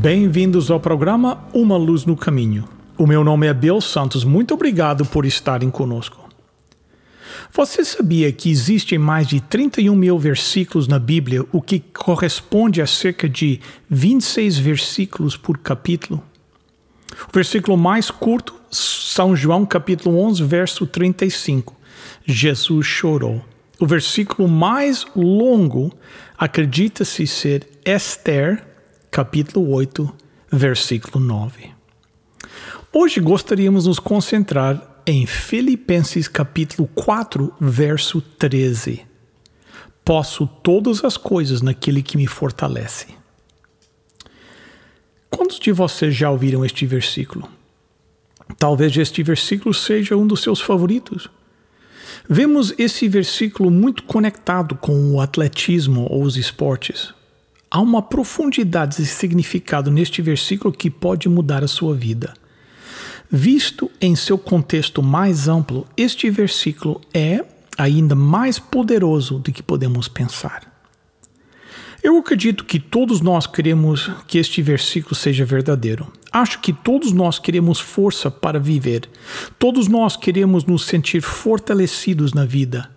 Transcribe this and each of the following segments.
Bem-vindos ao programa Uma Luz no Caminho. O meu nome é Bill Santos. Muito obrigado por estarem conosco. Você sabia que existem mais de 31 mil versículos na Bíblia, o que corresponde a cerca de 26 versículos por capítulo? O versículo mais curto, São João capítulo 11, verso 35. Jesus chorou. O versículo mais longo acredita-se ser Esther capítulo 8, versículo 9. Hoje gostaríamos nos concentrar em Filipenses capítulo 4, verso 13. Posso todas as coisas naquele que me fortalece. Quantos de vocês já ouviram este versículo? Talvez este versículo seja um dos seus favoritos. Vemos esse versículo muito conectado com o atletismo ou os esportes. Há uma profundidade de significado neste versículo que pode mudar a sua vida. Visto em seu contexto mais amplo, este versículo é ainda mais poderoso do que podemos pensar. Eu acredito que todos nós queremos que este versículo seja verdadeiro. Acho que todos nós queremos força para viver. Todos nós queremos nos sentir fortalecidos na vida.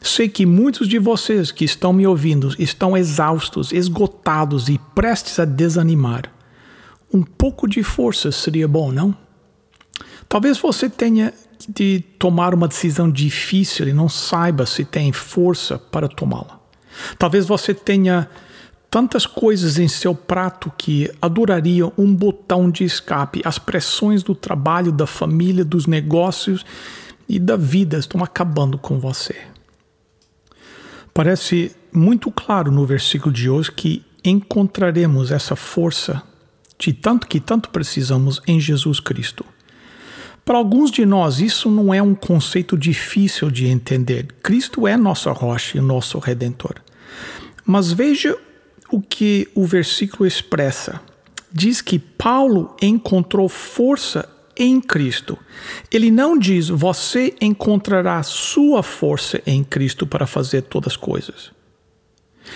Sei que muitos de vocês que estão me ouvindo estão exaustos, esgotados e prestes a desanimar. Um pouco de força seria bom, não? Talvez você tenha de tomar uma decisão difícil e não saiba se tem força para tomá-la. Talvez você tenha tantas coisas em seu prato que adorariam um botão de escape. As pressões do trabalho, da família, dos negócios e da vida estão acabando com você. Parece muito claro no versículo de hoje que encontraremos essa força de tanto que tanto precisamos em Jesus Cristo. Para alguns de nós, isso não é um conceito difícil de entender. Cristo é nossa rocha e nosso redentor. Mas veja o que o versículo expressa. Diz que Paulo encontrou força em Cristo. Ele não diz você encontrará sua força em Cristo para fazer todas as coisas.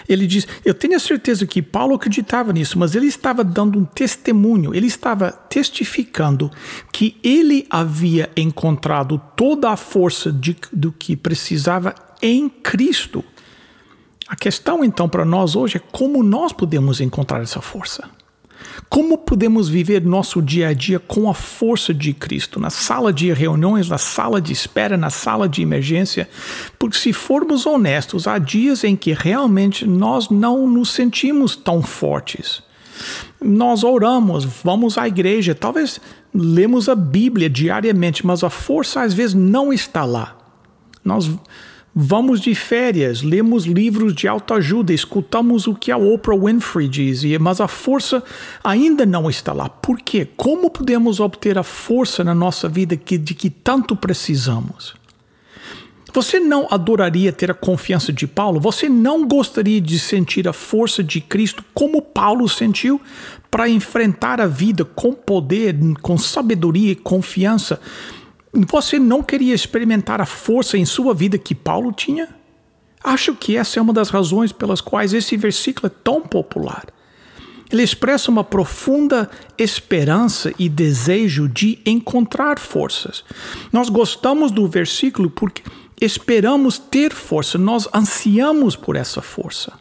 Ele diz: Eu tenho a certeza que Paulo acreditava nisso, mas ele estava dando um testemunho, ele estava testificando que ele havia encontrado toda a força de, do que precisava em Cristo. A questão então para nós hoje é como nós podemos encontrar essa força. Como podemos viver nosso dia a dia com a força de Cristo, na sala de reuniões, na sala de espera, na sala de emergência? Porque, se formos honestos, há dias em que realmente nós não nos sentimos tão fortes. Nós oramos, vamos à igreja, talvez lemos a Bíblia diariamente, mas a força às vezes não está lá. Nós Vamos de férias, lemos livros de autoajuda, escutamos o que a Oprah Winfrey diz, mas a força ainda não está lá. Por quê? Como podemos obter a força na nossa vida que, de que tanto precisamos? Você não adoraria ter a confiança de Paulo? Você não gostaria de sentir a força de Cristo como Paulo sentiu para enfrentar a vida com poder, com sabedoria e confiança? Você não queria experimentar a força em sua vida que Paulo tinha? Acho que essa é uma das razões pelas quais esse versículo é tão popular. Ele expressa uma profunda esperança e desejo de encontrar forças. Nós gostamos do versículo porque esperamos ter força, nós ansiamos por essa força.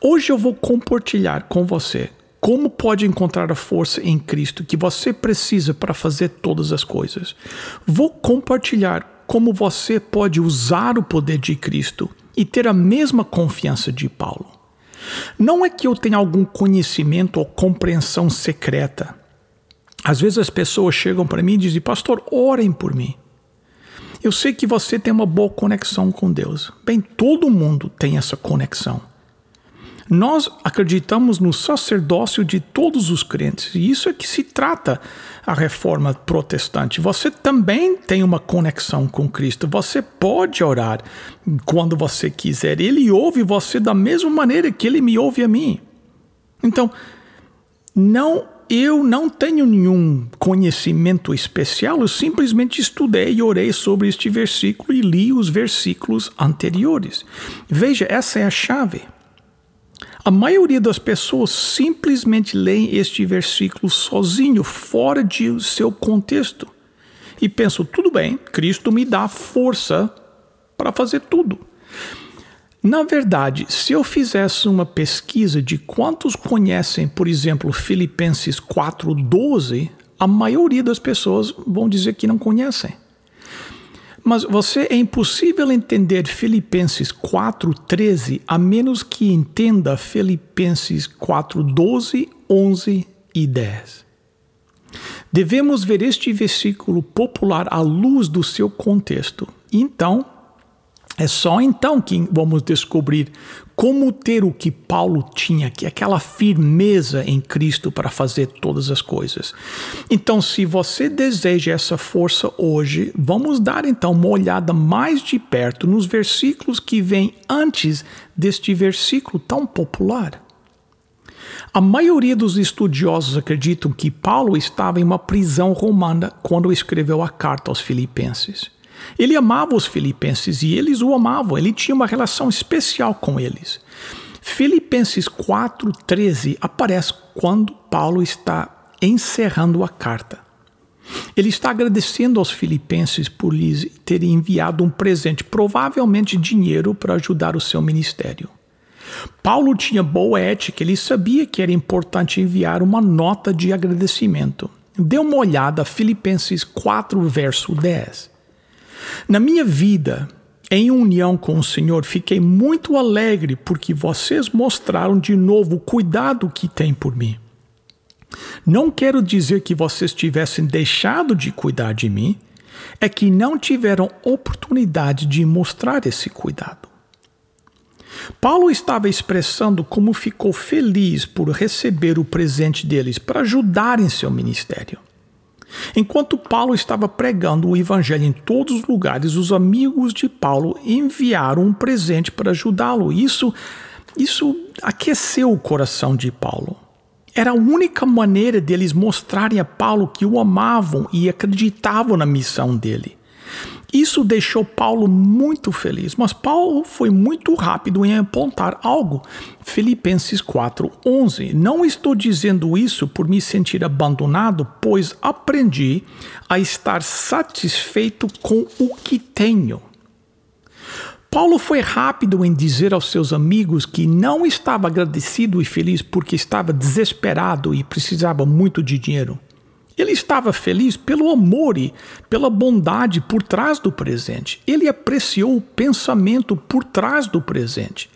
Hoje eu vou compartilhar com você como pode encontrar a força em Cristo que você precisa para fazer todas as coisas? Vou compartilhar como você pode usar o poder de Cristo e ter a mesma confiança de Paulo. Não é que eu tenha algum conhecimento ou compreensão secreta. Às vezes as pessoas chegam para mim e dizem: Pastor, orem por mim. Eu sei que você tem uma boa conexão com Deus. Bem, todo mundo tem essa conexão. Nós acreditamos no sacerdócio de todos os crentes, e isso é que se trata a reforma protestante. Você também tem uma conexão com Cristo. Você pode orar quando você quiser. Ele ouve você da mesma maneira que ele me ouve a mim. Então, não eu não tenho nenhum conhecimento especial, eu simplesmente estudei e orei sobre este versículo e li os versículos anteriores. Veja, essa é a chave. A maioria das pessoas simplesmente leem este versículo sozinho, fora de seu contexto. E pensam, tudo bem, Cristo me dá força para fazer tudo. Na verdade, se eu fizesse uma pesquisa de quantos conhecem, por exemplo, Filipenses 4:12, a maioria das pessoas vão dizer que não conhecem. Mas você é impossível entender Filipenses 4:13 a menos que entenda Filipenses 4:12, 11 e 10. Devemos ver este versículo popular à luz do seu contexto. Então, é só então que vamos descobrir como ter o que Paulo tinha, que é aquela firmeza em Cristo para fazer todas as coisas. Então, se você deseja essa força hoje, vamos dar então uma olhada mais de perto nos versículos que vêm antes deste versículo tão popular. A maioria dos estudiosos acreditam que Paulo estava em uma prisão romana quando escreveu a carta aos Filipenses. Ele amava os filipenses e eles o amavam, ele tinha uma relação especial com eles. Filipenses 4,13 aparece quando Paulo está encerrando a carta. Ele está agradecendo aos filipenses por lhes terem enviado um presente, provavelmente dinheiro, para ajudar o seu ministério. Paulo tinha boa ética, ele sabia que era importante enviar uma nota de agradecimento. Dê uma olhada Filipenses 4, verso 10. Na minha vida, em união com o Senhor, fiquei muito alegre porque vocês mostraram de novo o cuidado que têm por mim. Não quero dizer que vocês tivessem deixado de cuidar de mim, é que não tiveram oportunidade de mostrar esse cuidado. Paulo estava expressando como ficou feliz por receber o presente deles para ajudar em seu ministério. Enquanto Paulo estava pregando o evangelho em todos os lugares, os amigos de Paulo enviaram um presente para ajudá-lo. Isso, isso aqueceu o coração de Paulo. Era a única maneira deles mostrarem a Paulo que o amavam e acreditavam na missão dele. Isso deixou Paulo muito feliz, mas Paulo foi muito rápido em apontar algo. Filipenses 4:11. Não estou dizendo isso por me sentir abandonado, pois aprendi a estar satisfeito com o que tenho. Paulo foi rápido em dizer aos seus amigos que não estava agradecido e feliz porque estava desesperado e precisava muito de dinheiro. Ele estava feliz pelo amor e pela bondade por trás do presente. Ele apreciou o pensamento por trás do presente.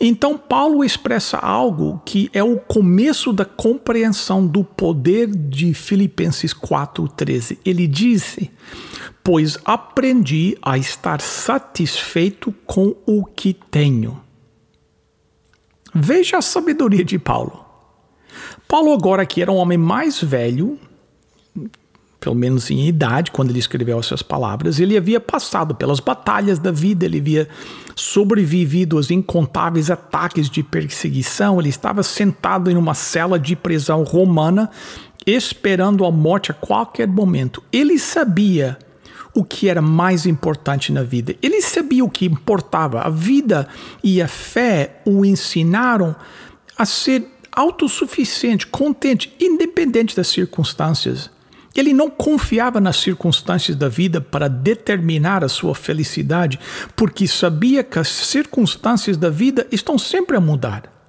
Então, Paulo expressa algo que é o começo da compreensão do poder de Filipenses 4,13. Ele disse: Pois aprendi a estar satisfeito com o que tenho. Veja a sabedoria de Paulo. Paulo, agora que era um homem mais velho, pelo menos em idade, quando ele escreveu essas palavras, ele havia passado pelas batalhas da vida, ele havia sobrevivido aos incontáveis ataques de perseguição, ele estava sentado em uma cela de prisão romana, esperando a morte a qualquer momento. Ele sabia o que era mais importante na vida, ele sabia o que importava. A vida e a fé o ensinaram a ser autossuficiente, contente, independente das circunstâncias. Ele não confiava nas circunstâncias da vida para determinar a sua felicidade, porque sabia que as circunstâncias da vida estão sempre a mudar.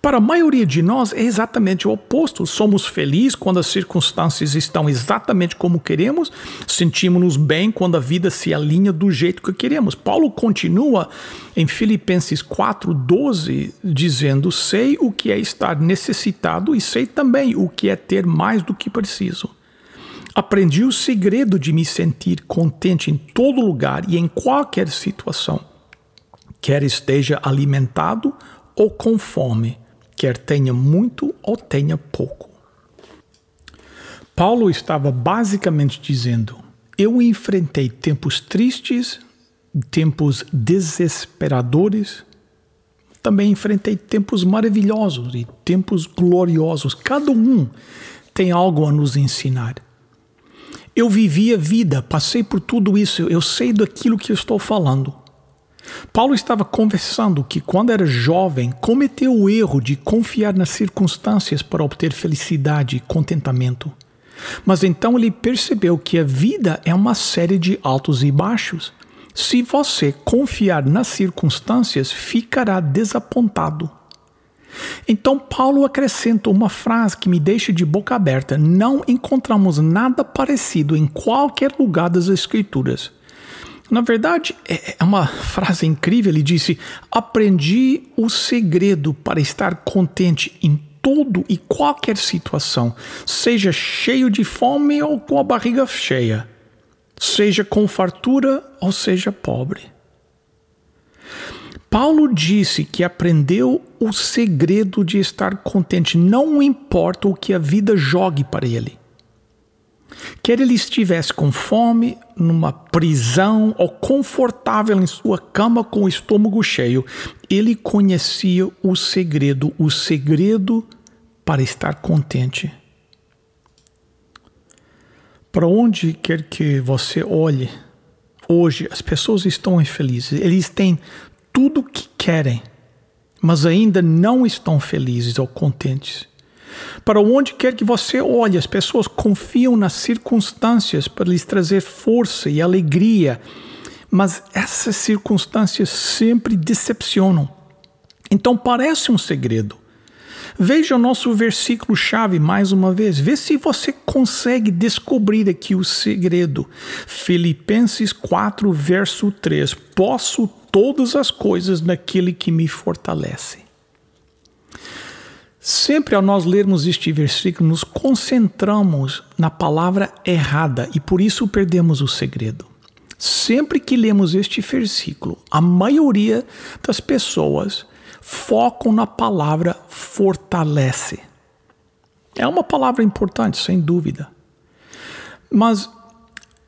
Para a maioria de nós é exatamente o oposto. Somos felizes quando as circunstâncias estão exatamente como queremos, sentimos-nos bem quando a vida se alinha do jeito que queremos. Paulo continua em Filipenses 4:12 dizendo: "Sei o que é estar necessitado e sei também o que é ter mais do que preciso." Aprendi o segredo de me sentir contente em todo lugar e em qualquer situação, quer esteja alimentado ou com fome, quer tenha muito ou tenha pouco. Paulo estava basicamente dizendo: Eu enfrentei tempos tristes, tempos desesperadores, também enfrentei tempos maravilhosos e tempos gloriosos. Cada um tem algo a nos ensinar. Eu vivi a vida, passei por tudo isso, eu sei daquilo que eu estou falando. Paulo estava conversando que, quando era jovem, cometeu o erro de confiar nas circunstâncias para obter felicidade e contentamento. Mas então ele percebeu que a vida é uma série de altos e baixos. Se você confiar nas circunstâncias, ficará desapontado. Então, Paulo acrescenta uma frase que me deixa de boca aberta: Não encontramos nada parecido em qualquer lugar das Escrituras. Na verdade, é, é uma frase incrível. Ele disse: Aprendi o segredo para estar contente em todo e qualquer situação, seja cheio de fome ou com a barriga cheia, seja com fartura ou seja pobre. Paulo disse que aprendeu o segredo de estar contente, não importa o que a vida jogue para ele. Quer ele estivesse com fome, numa prisão ou confortável em sua cama com o estômago cheio, ele conhecia o segredo, o segredo para estar contente. Para onde quer que você olhe, hoje as pessoas estão infelizes, eles têm tudo o que querem, mas ainda não estão felizes ou contentes. Para onde quer que você olhe, as pessoas confiam nas circunstâncias para lhes trazer força e alegria, mas essas circunstâncias sempre decepcionam. Então parece um segredo. Veja o nosso versículo chave mais uma vez. Vê se você consegue descobrir aqui o segredo. Filipenses 4, verso 3. Posso todas as coisas naquele que me fortalece. Sempre ao nós lermos este versículo, nos concentramos na palavra errada e por isso perdemos o segredo. Sempre que lemos este versículo, a maioria das pessoas focam na palavra fortalece. É uma palavra importante, sem dúvida. Mas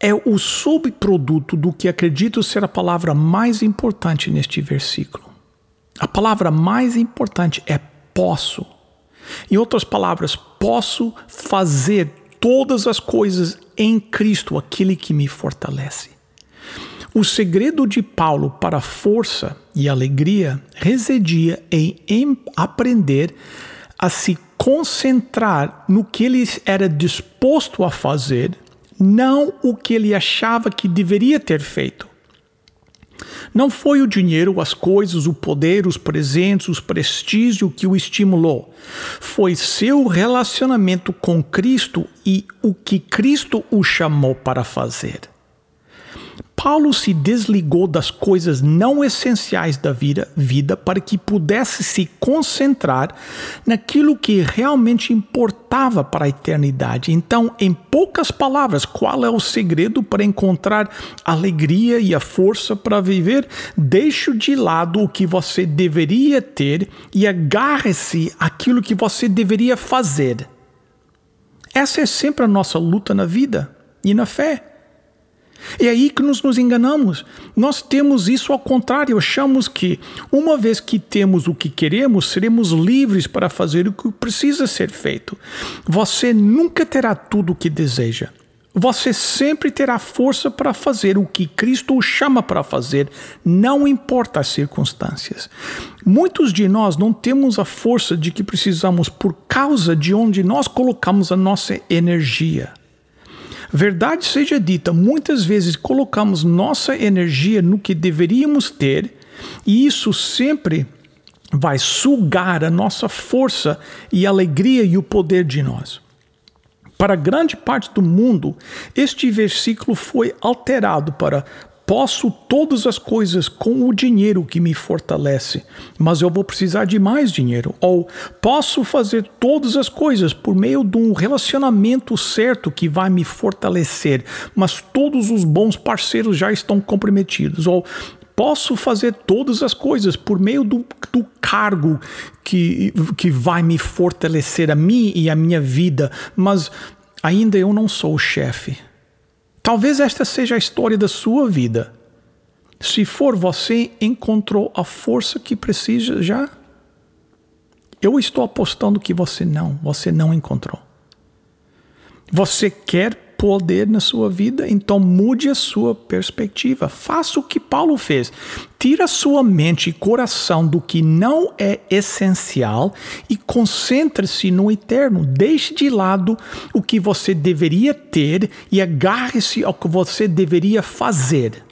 é o subproduto do que acredito ser a palavra mais importante neste versículo. A palavra mais importante é posso. Em outras palavras, posso fazer todas as coisas em Cristo, aquele que me fortalece. O segredo de Paulo para força e alegria residia em, em aprender a se concentrar no que ele era disposto a fazer não o que ele achava que deveria ter feito. Não foi o dinheiro, as coisas, o poder, os presentes, os prestígios que o estimulou. Foi seu relacionamento com Cristo e o que Cristo o chamou para fazer. Paulo se desligou das coisas não essenciais da vida, vida para que pudesse se concentrar naquilo que realmente importava para a eternidade. Então, em poucas palavras, qual é o segredo para encontrar alegria e a força para viver? Deixe de lado o que você deveria ter e agarre-se àquilo que você deveria fazer. Essa é sempre a nossa luta na vida e na fé. É aí que nos, nos enganamos. Nós temos isso ao contrário, achamos que, uma vez que temos o que queremos, seremos livres para fazer o que precisa ser feito. Você nunca terá tudo o que deseja. Você sempre terá força para fazer o que Cristo o chama para fazer, não importa as circunstâncias. Muitos de nós não temos a força de que precisamos por causa de onde nós colocamos a nossa energia. Verdade seja dita, muitas vezes colocamos nossa energia no que deveríamos ter, e isso sempre vai sugar a nossa força e alegria e o poder de nós. Para grande parte do mundo, este versículo foi alterado para Posso todas as coisas com o dinheiro que me fortalece, mas eu vou precisar de mais dinheiro. Ou posso fazer todas as coisas por meio de um relacionamento certo que vai me fortalecer, mas todos os bons parceiros já estão comprometidos. Ou Posso fazer todas as coisas por meio do, do cargo que, que vai me fortalecer a mim e a minha vida, mas ainda eu não sou o chefe. Talvez esta seja a história da sua vida. Se for você encontrou a força que precisa já, eu estou apostando que você não, você não encontrou. Você quer poder na sua vida, então mude a sua perspectiva. Faça o que Paulo fez. Tira sua mente e coração do que não é essencial e concentre-se no eterno. Deixe de lado o que você deveria ter e agarre-se ao que você deveria fazer.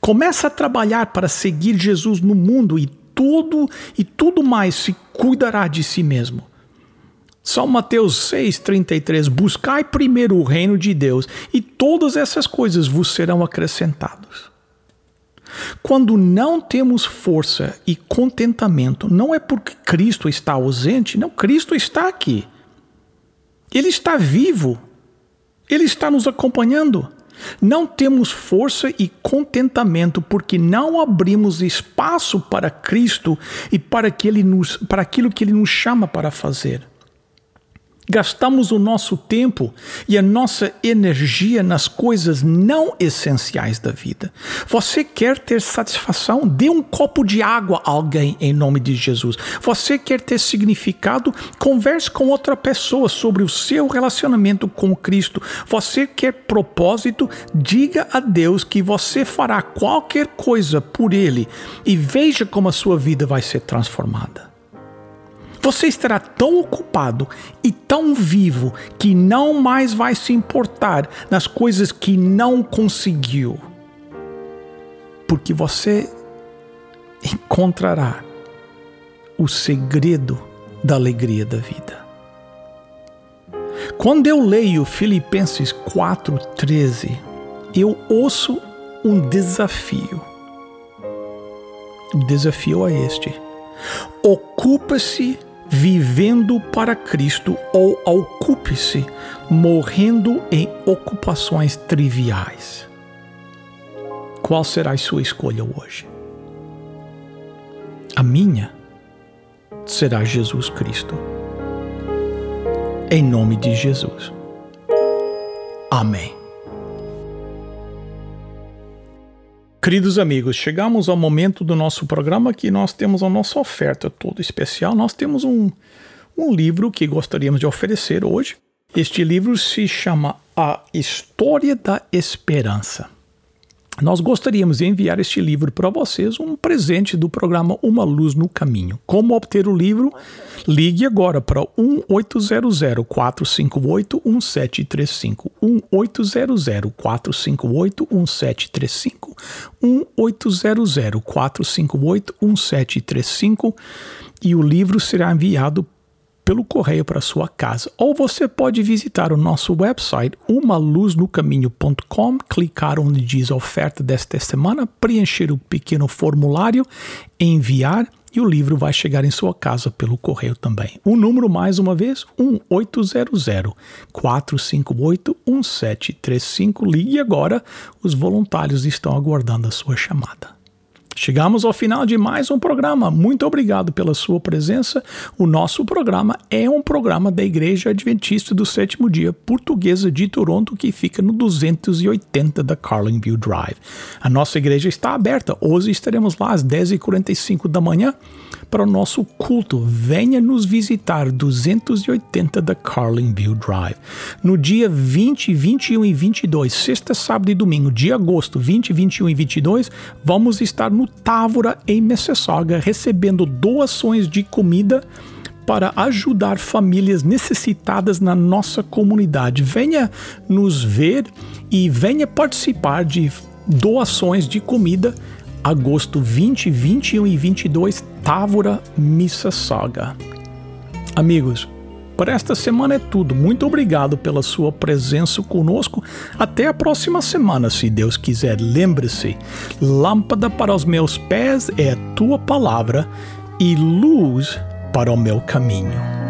Começa a trabalhar para seguir Jesus no mundo e tudo e tudo mais se cuidará de si mesmo. São Mateus 6,33: Buscai primeiro o reino de Deus, e todas essas coisas vos serão acrescentadas. Quando não temos força e contentamento, não é porque Cristo está ausente, não, Cristo está aqui. Ele está vivo. Ele está nos acompanhando. Não temos força e contentamento porque não abrimos espaço para Cristo e para, que ele nos, para aquilo que Ele nos chama para fazer. Gastamos o nosso tempo e a nossa energia nas coisas não essenciais da vida. Você quer ter satisfação? Dê um copo de água a alguém em nome de Jesus. Você quer ter significado? Converse com outra pessoa sobre o seu relacionamento com Cristo. Você quer propósito? Diga a Deus que você fará qualquer coisa por Ele e veja como a sua vida vai ser transformada. Você estará tão ocupado e tão vivo que não mais vai se importar nas coisas que não conseguiu. Porque você encontrará o segredo da alegria da vida. Quando eu leio Filipenses 4,13, eu ouço um desafio. O desafio é este: ocupa-se vivendo para Cristo ou ocupe-se morrendo em ocupações triviais. Qual será a sua escolha hoje? A minha será Jesus Cristo. Em nome de Jesus. Amém. Queridos amigos, chegamos ao momento do nosso programa que nós temos a nossa oferta toda especial. Nós temos um, um livro que gostaríamos de oferecer hoje. Este livro se chama A História da Esperança. Nós gostaríamos de enviar este livro para vocês, um presente do programa Uma Luz no Caminho. Como obter o livro? Ligue agora para 1-800-458-1735. 1-800-458-1735. 1-800-458-1735. E o livro será enviado pelo correio para sua casa. Ou você pode visitar o nosso website umaluznocaminho.com, clicar onde diz oferta desta semana, preencher o pequeno formulário, enviar e o livro vai chegar em sua casa pelo correio também. O número mais uma vez 1800 458 1735. Ligue agora, os voluntários estão aguardando a sua chamada. Chegamos ao final de mais um programa. Muito obrigado pela sua presença. O nosso programa é um programa da Igreja Adventista do Sétimo Dia Portuguesa de Toronto, que fica no 280 da Carlingview Drive. A nossa igreja está aberta. Hoje estaremos lá às 10h45 da manhã para o nosso culto. Venha nos visitar 280 da Carlingview Drive. No dia 20, 21 e 22, sexta, sábado e domingo de agosto, 20, 21 e 22, vamos estar no Távora, em Mississauga, recebendo doações de comida para ajudar famílias necessitadas na nossa comunidade. Venha nos ver e venha participar de doações de comida agosto 20, 21 e 22, Távora, Mississauga. Amigos, por esta semana é tudo. Muito obrigado pela sua presença conosco. Até a próxima semana, se Deus quiser. Lembre-se: lâmpada para os meus pés é a tua palavra e luz para o meu caminho.